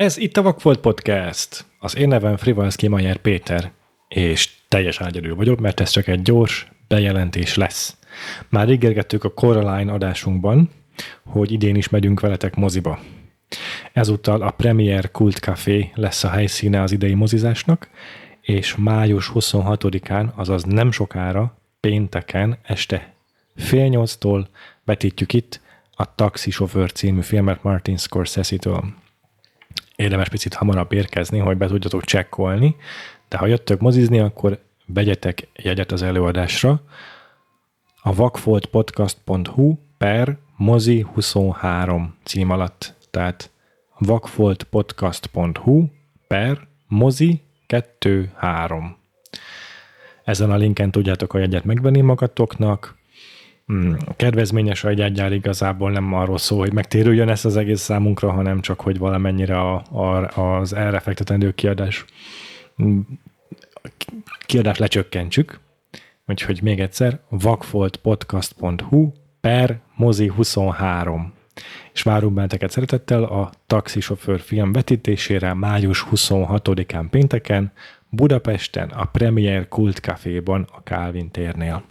Ez itt a Vakfolt Podcast. Az én nevem Frivalszki Mayer Péter, és teljes ágyadő vagyok, mert ez csak egy gyors bejelentés lesz. Már ígérgettük a Coraline adásunkban, hogy idén is megyünk veletek moziba. Ezúttal a Premier Cult Café lesz a helyszíne az idei mozizásnak, és május 26-án, azaz nem sokára, pénteken este fél nyolctól vetítjük itt a Taxisofőr című filmet Martin Scorsese-től érdemes picit hamarabb érkezni, hogy be tudjatok csekkolni, de ha jöttök mozizni, akkor vegyetek jegyet az előadásra. A vakfoltpodcast.hu per mozi 23 cím alatt. Tehát vakfoltpodcast.hu per mozi 23. Ezen a linken tudjátok a jegyet megvenni magatoknak, kedvezményes a jegyár igazából nem arról szól, hogy megtérüljön ezt az egész számunkra, hanem csak, hogy valamennyire a, a, az erre fektetendő kiadás hmm, kiadás lecsökkentsük. Úgyhogy még egyszer, vakfoltpodcast.hu per mozi23. És várunk benneteket szeretettel a Taxisofőr film vetítésére május 26-án pénteken Budapesten a Premier Kult Caféban a Calvin térnél.